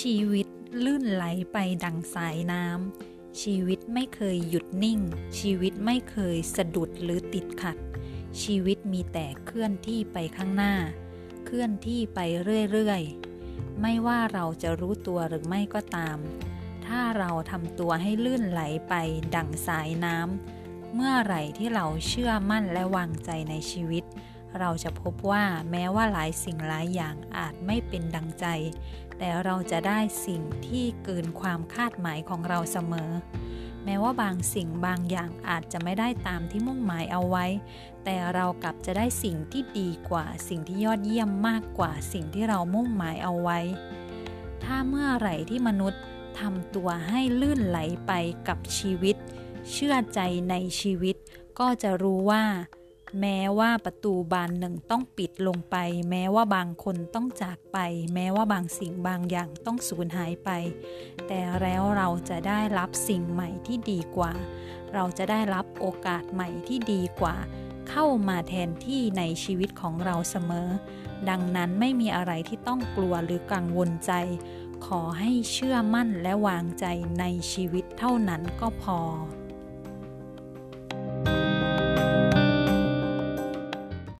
ชีวิตลื่นไหลไปดังสายน้ำ ชีวิตไม่เคยหยุดนิ่ง ชีวิตไม่เคยสะดุดหรือติดขัด ชีวิตมีแต่เคลื่อนที่ไปข้างหน้า เคลื่อนที่ไปเรื่อยๆ ไม่ว่าเราจะรู้ตัวหรือไม่ก็ตาม ถ้าเราทำตัวให้ลื่นไหลไปดังสายน้ำ เมื่อไหร่ที่เราเชื่อมั่นและวางใจในชีวิต เราจะพบว่าแม้ว่าหลายสิ่งหลายอย่างอาจไม่เป็นดังใจ แต่เราจะได้สิ่งที่เกินความคาดหมายของเราเสมอ แม้ว่าบางสิ่งบางอย่างอาจจะไม่ได้ตามที่มุ่งหมายเอาไว้ แต่เรากลับจะได้สิ่งที่ดีกว่า สิ่งที่ยอดเยี่ยมมากกว่าสิ่งที่เรามุ่งหมายเอาไว้ ถ้าเมื่อไหร่ที่มนุษย์ทำตัวให้ลื่นไหลไปกับชีวิต เชื่อใจในชีวิต ก็จะรู้ว่า แม้ว่าประตูบานหนึ่งต้องปิดลงไป แม้ว่าบางคนต้องจากไป แม้ว่าบางสิ่งบางอย่างต้องสูญหายไป แต่แล้วเราจะได้รับสิ่งใหม่ที่ดีกว่า เราจะได้รับโอกาสใหม่ที่ดีกว่า เข้ามาแทนที่ในชีวิตของเราเสมอ ดังนั้นไม่มีอะไรที่ต้องกลัวหรือกังวลใจ ขอให้เชื่อมั่นและวางใจในชีวิตเท่านั้นก็พอ